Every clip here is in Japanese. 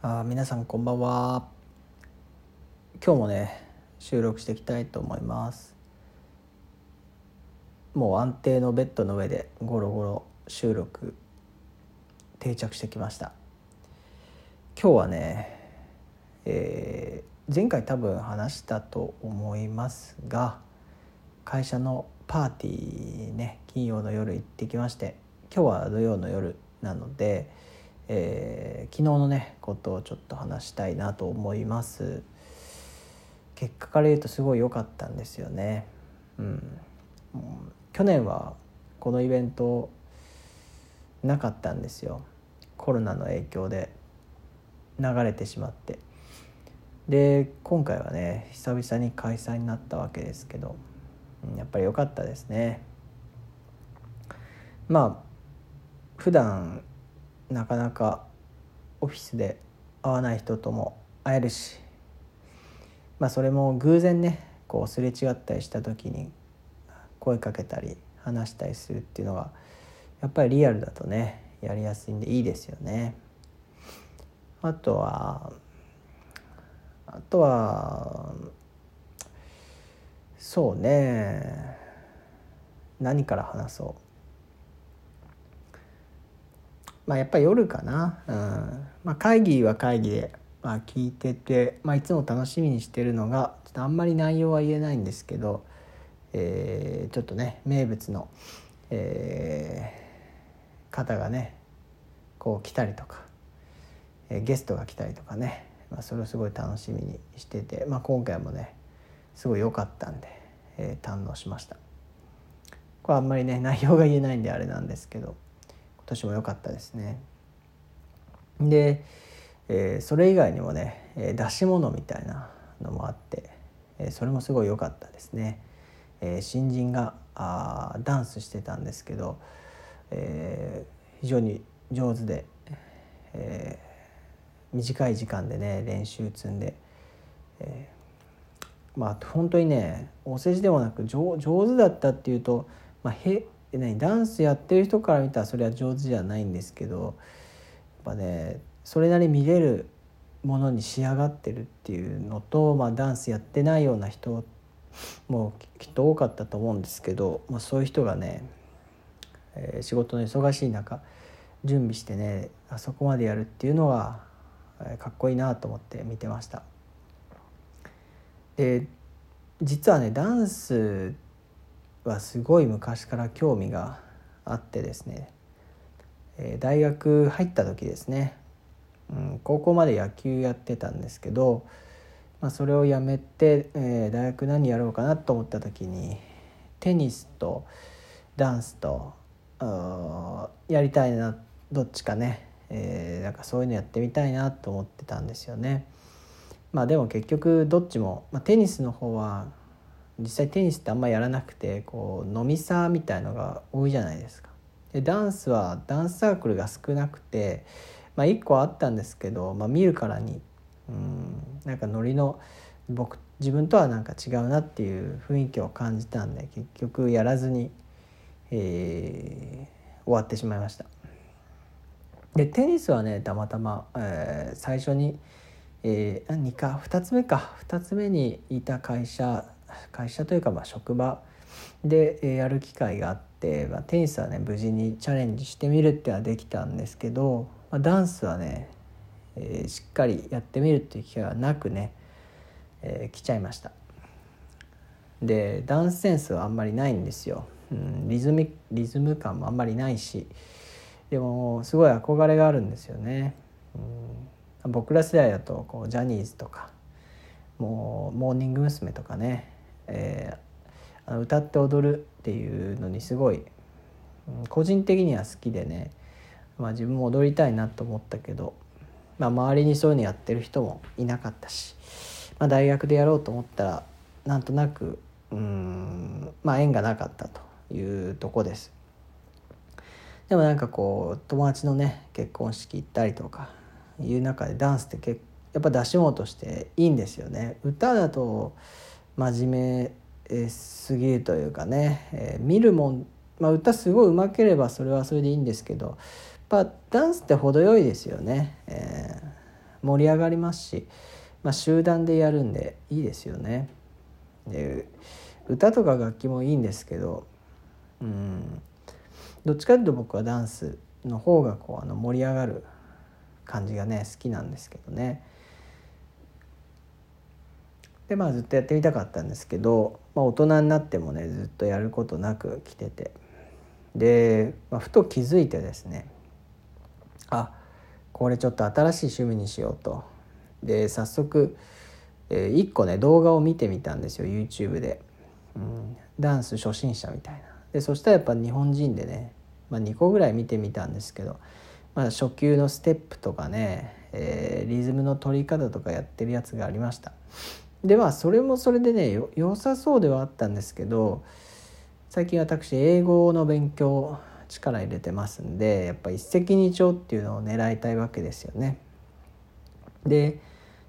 あ皆さんこんばんは。今日もね収録していきたいと思います。もう安定のベッドの上でゴロゴロ収録定着してきました。今日はね、えー、前回多分話したと思いますが会社のパーティーね金曜の夜行ってきまして今日は土曜の夜なので、えー、昨日のねことをちょっと話したいなと思います。結果から言うとすごい良かったんですよね。うん、去年はこのイベントなかったんですよ。コロナの影響で流れてしまって。で今回はね久々に開催になったわけですけど。やっぱり良かったですね。まあ普段なかなかオフィスで会わない人とも会えるしまあそれも偶然ねこうすれ違ったりした時に声かけたり話したりするっていうのがやっぱりリアルだとねやりやすいんでいいですよね。あとはあとはそうね何から話そうまあやっぱり夜かな、うんまあ、会議は会議で、まあ、聞いてて、まあ、いつも楽しみにしてるのがちょっとあんまり内容は言えないんですけど、えー、ちょっとね名物の、えー、方がねこう来たりとか、えー、ゲストが来たりとかね、まあ、それをすごい楽しみにしてて、まあ、今回もねすごい良かったんで、えー、堪能しました。これあんまりね内容が言えないんであれなんですけど。年も良かったですね。で、えー、それ以外にもね、え出し物みたいなのもあって、えそれもすごい良かったですね。え新人があダンスしてたんですけど、えー、非常に上手で、えー、短い時間でね練習積んで、えー、まあ本当にねお世辞でもなく上上手だったっていうと、まあ、へ何ダンスやってる人から見たらそれは上手じゃないんですけどやっぱねそれなり見れるものに仕上がってるっていうのと、まあ、ダンスやってないような人もきっと多かったと思うんですけど、まあ、そういう人がね、えー、仕事の忙しい中準備してねあそこまでやるっていうのは、えー、かっこいいなと思って見てました。で実はねダンスはすごい昔から興味があってですね、えー、大学入った時ですね、うん、高校まで野球やってたんですけど、まあ、それをやめて、えー、大学何やろうかなと思った時にテニスとダンスとやりたいなどっちかね、えー、なんかそういうのやってみたいなと思ってたんですよね。まあでも結局どっちも、まあ、テニスの方は実際テニスってあんまやらなくてこう飲みさみたいのが多いじゃないですか。でダンスはダンスサークルが少なくて、まあ、1個あったんですけど、まあ、見るからにうんなんかノリの僕自分とはなんか違うなっていう雰囲気を感じたんで結局やらずに、えー、終わってしまいました。でテニスはねたまたま、えー、最初に、えー、2か2つ目か2つ目にいた会社会社というかまあ職場でやる機会があって、まあ、テニスはね無事にチャレンジしてみるってはできたんですけど、まあ、ダンスはね、えー、しっかりやってみるっていう機会はなくね、えー、来ちゃいました。でダンスセンスはあんまりないんですよ、うん、リズムリズム感もあんまりないしでもすごい憧れがあるんですよね、うん、僕ら世代だとこうジャニーズとかもうモーニング娘。とかねえー、あの歌って踊るっていうのにすごい、個人的には好きでね、まあ、自分も踊りたいなと思ったけど、まあ、周りにそういうのやってる人もいなかったし、まあ、大学でやろうと思ったらなんとなくうんまあ縁がなかったというとこです。でもなんかこう友達のね結婚式行ったりとかいう中でダンスって結やっぱ出し物としていいんですよね。歌だと真面目すぎるというかね、えー、見るもん、まあ、歌すごいうまければそれはそれでいいんですけどやっぱダンスって程よいですよね、えー盛り上がりますし、まあ、集団でやるんでいいですよね。で歌とか楽器もいいんですけどうんどっちかというと僕はダンスの方がこうあの盛り上がる感じがね好きなんですけどね。でまあずっとやってみたかったんですけど、まあ、大人になってもねずっとやることなく来てて。で、まあ、ふと気づいてですねあこれちょっと新しい趣味にしようと。で早速、えー、1個ね動画を見てみたんですよ YouTube で、うん、ダンス初心者みたいな。でそしたらやっぱ日本人でね、まあ、2個ぐらい見てみたんですけど、まあ、初級のステップとかね、えー、リズムの取り方とかやってるやつがありました。でまあそれもそれでね良さそうではあったんですけど最近私英語の勉強力入れてますんでやっぱ一石二鳥っていうのを狙いたいわけですよね。で、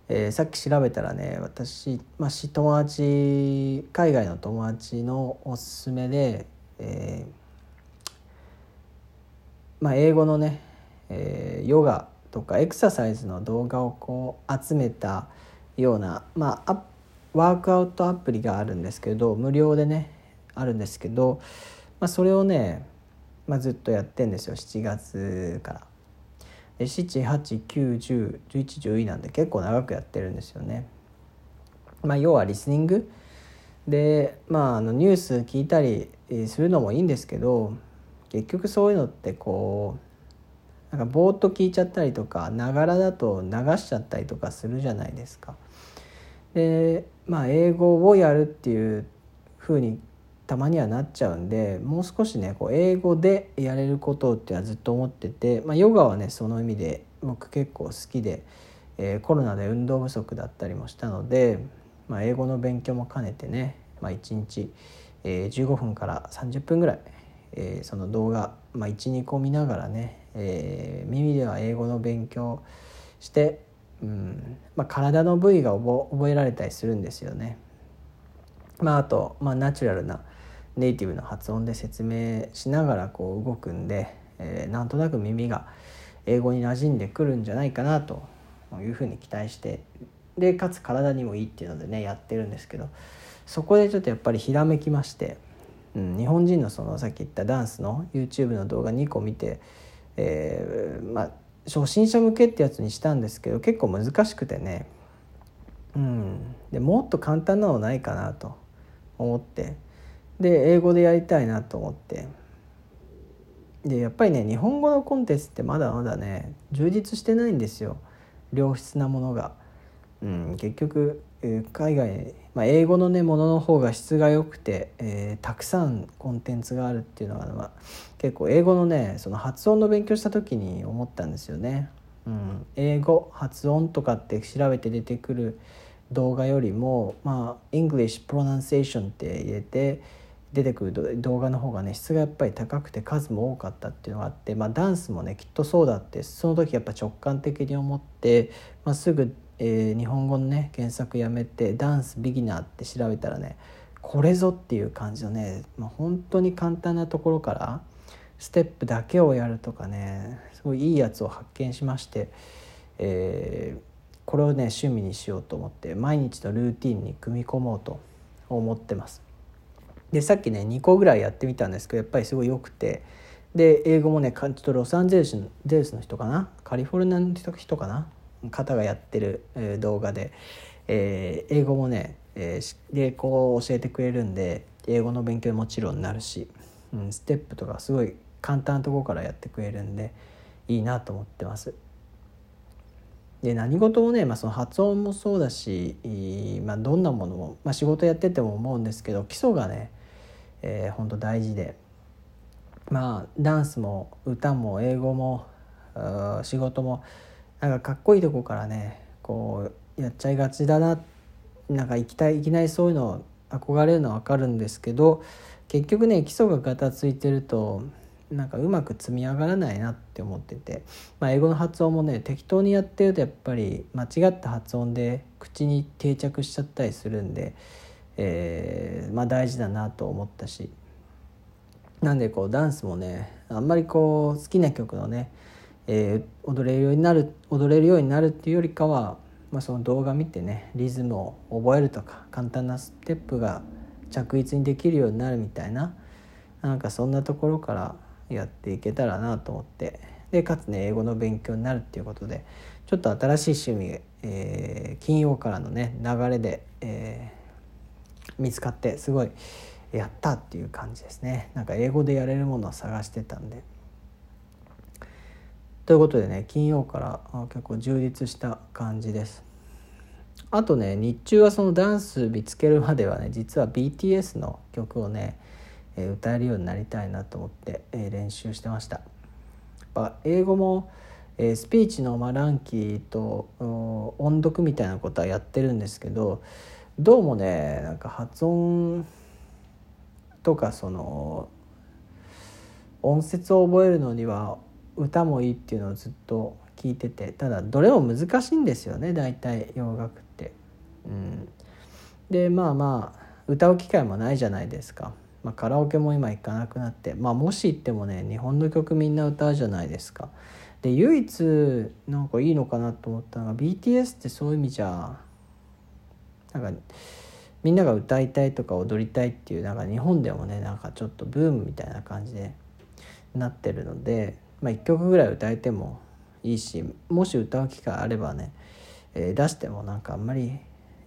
えー、さっき調べたらね私、まあ、友達海外の友達のおすすめで、えーまあ、英語のね、えー、ヨガとかエクササイズの動画をこう集めたような、まあ、ワークアウトアプリがあるんですけど無料でねあるんですけど、まあ、それをね、まあ、ずっとやってんですよ7月から。789101112なんで結構長くやってるんですよね。まあ、要はリスニングで、まあ、あのニュース聞いたりするのもいいんですけど結局そういうのってこうなんかぼーっと聞いちゃったりとかながらだと流しちゃったりとかするじゃないですか。でまあ英語をやるっていうふうにたまにはなっちゃうんでもう少しねこう英語でやれることってはずっと思ってて、まあ、ヨガはねその意味で僕結構好きで、えー、コロナで運動不足だったりもしたので、まあ、英語の勉強も兼ねてね、まあ、1日、えー、15分から30分ぐらい、えー、その動画、まあ、12個見ながらね、えー、耳では英語の勉強してうんまあ、体の部位が覚えられたりするんですよね。まあ、あと、まあ、ナチュラルなネイティブの発音で説明しながらこう動くんで、えー、なんとなく耳が英語に馴染んでくるんじゃないかなというふうに期待してでかつ体にもいいっていうのでねやってるんですけどそこでちょっとやっぱりひらめきまして、うん、日本人のそのさっき言ったダンスの YouTube の動画2個見て、えー、まあ初心者向けってやつにしたんですけど結構難しくてね。うん。でもっと簡単なのないかなと思って。で英語でやりたいなと思って。でやっぱりね日本語のコンテンツってまだまだね充実してないんですよ。良質なものが。うん、結局海外、まあ、英語のねものの方が質が良くて、えー、たくさんコンテンツがあるっていうのは、まあ、結構英語のねその発音の勉強した時に思ったんですよね。うん、英語発音とかって調べて出てくる動画よりも、まあ、English pronunciation って入れて出てくる動画の方がね質がやっぱり高くて数も多かったっていうのがあって、まあ、ダンスもねきっとそうだってその時やっぱ直感的に思って、まあ、すぐ、えー、日本語のね検索やめてダンスビギナーって調べたらねこれぞっていう感じのね、まあ、本当に簡単なところからステップだけをやるとかねすごいいいやつを発見しまして、えー、これをね趣味にしようと思って毎日のルーティンに組み込もうと思ってます。でさっきね2個ぐらいやってみたんですけどやっぱりすごい良くてで英語もねちょっとロサンゼルスゼルスの人かな？カリフォルニアの人かな？方がやってる、動画で、えー、英語もね、えー、でこう教えてくれるんで英語の勉強もちろんなるし、うん、ステップとかすごい簡単なとこからやってくれるんでいいなと思ってます。で何事もね、まあ、その発音もそうだし、まあ、どんなものも、まあ、仕事やってても思うんですけど基礎がねえー、本当大事でまあダンスも歌も英語も仕事もなんかかっこいいとこからねこうやっちゃいがちだななんか行きたいいきなりそういうの憧れるのは分かるんですけど結局ね基礎がガタついてるとなんかうまく積み上がらないなって思ってて、まあ、英語の発音もね適当にやってるとやっぱり間違った発音で口に定着しちゃったりするんでえー、まあ、大事だなと思ったしなんでこうダンスもねあんまりこう好きな曲のね、えー、踊れるようになる踊れるようになるっていうよりかは、まあ、その動画見てねリズムを覚えるとか簡単なステップが着実にできるようになるみたいななんかそんなところからやっていけたらなと思ってでかつね英語の勉強になるっていうことでちょっと新しい趣味、えー、金曜からのね流れで、えー、見つかってすごいやったっていう感じですねなんか英語でやれるものを探してたんで。ということでね金曜から結構充実した感じです。あとね日中はそのダンス見つけるまではね実は BTS の曲をね、歌えるようになりたいなと思って、練習してました。英語も、スピーチの、まあ、乱気と音読みたいなことはやってるんですけどどうもねなんか発音とかその音節を覚えるのには歌もいいっていうのをずっと聞いててただどれも難しいんですよね大体洋楽って。うん、でまあまあ歌う機会もないじゃないですか。まあ、カラオケも今行かなくなって、まあ、もし行ってもね日本の曲みんな歌うじゃないですか。で唯一なんかいいのかなと思ったのが BTS ってそういう意味じゃなんかみんなが歌いたいとか踊りたいっていうなんか日本でもねなんかちょっとブームみたいな感じでなってるので、まあ、1曲ぐらい歌えてもいいしもし歌う機会あればね、えー、出してもなんかあんまり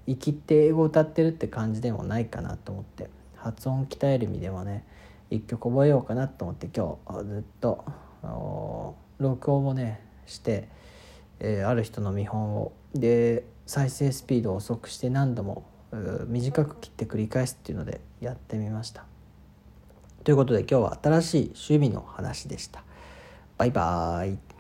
生きて英語歌ってるって感じでもないかなと思って。発音鍛える意味でもね一曲覚えようかなと思って今日ずっと録音をねして、えー、ある人の見本をで再生スピードを遅くして何度も短く切って繰り返すっていうのでやってみました。ということで今日は新しい趣味の話でした。バイバイ。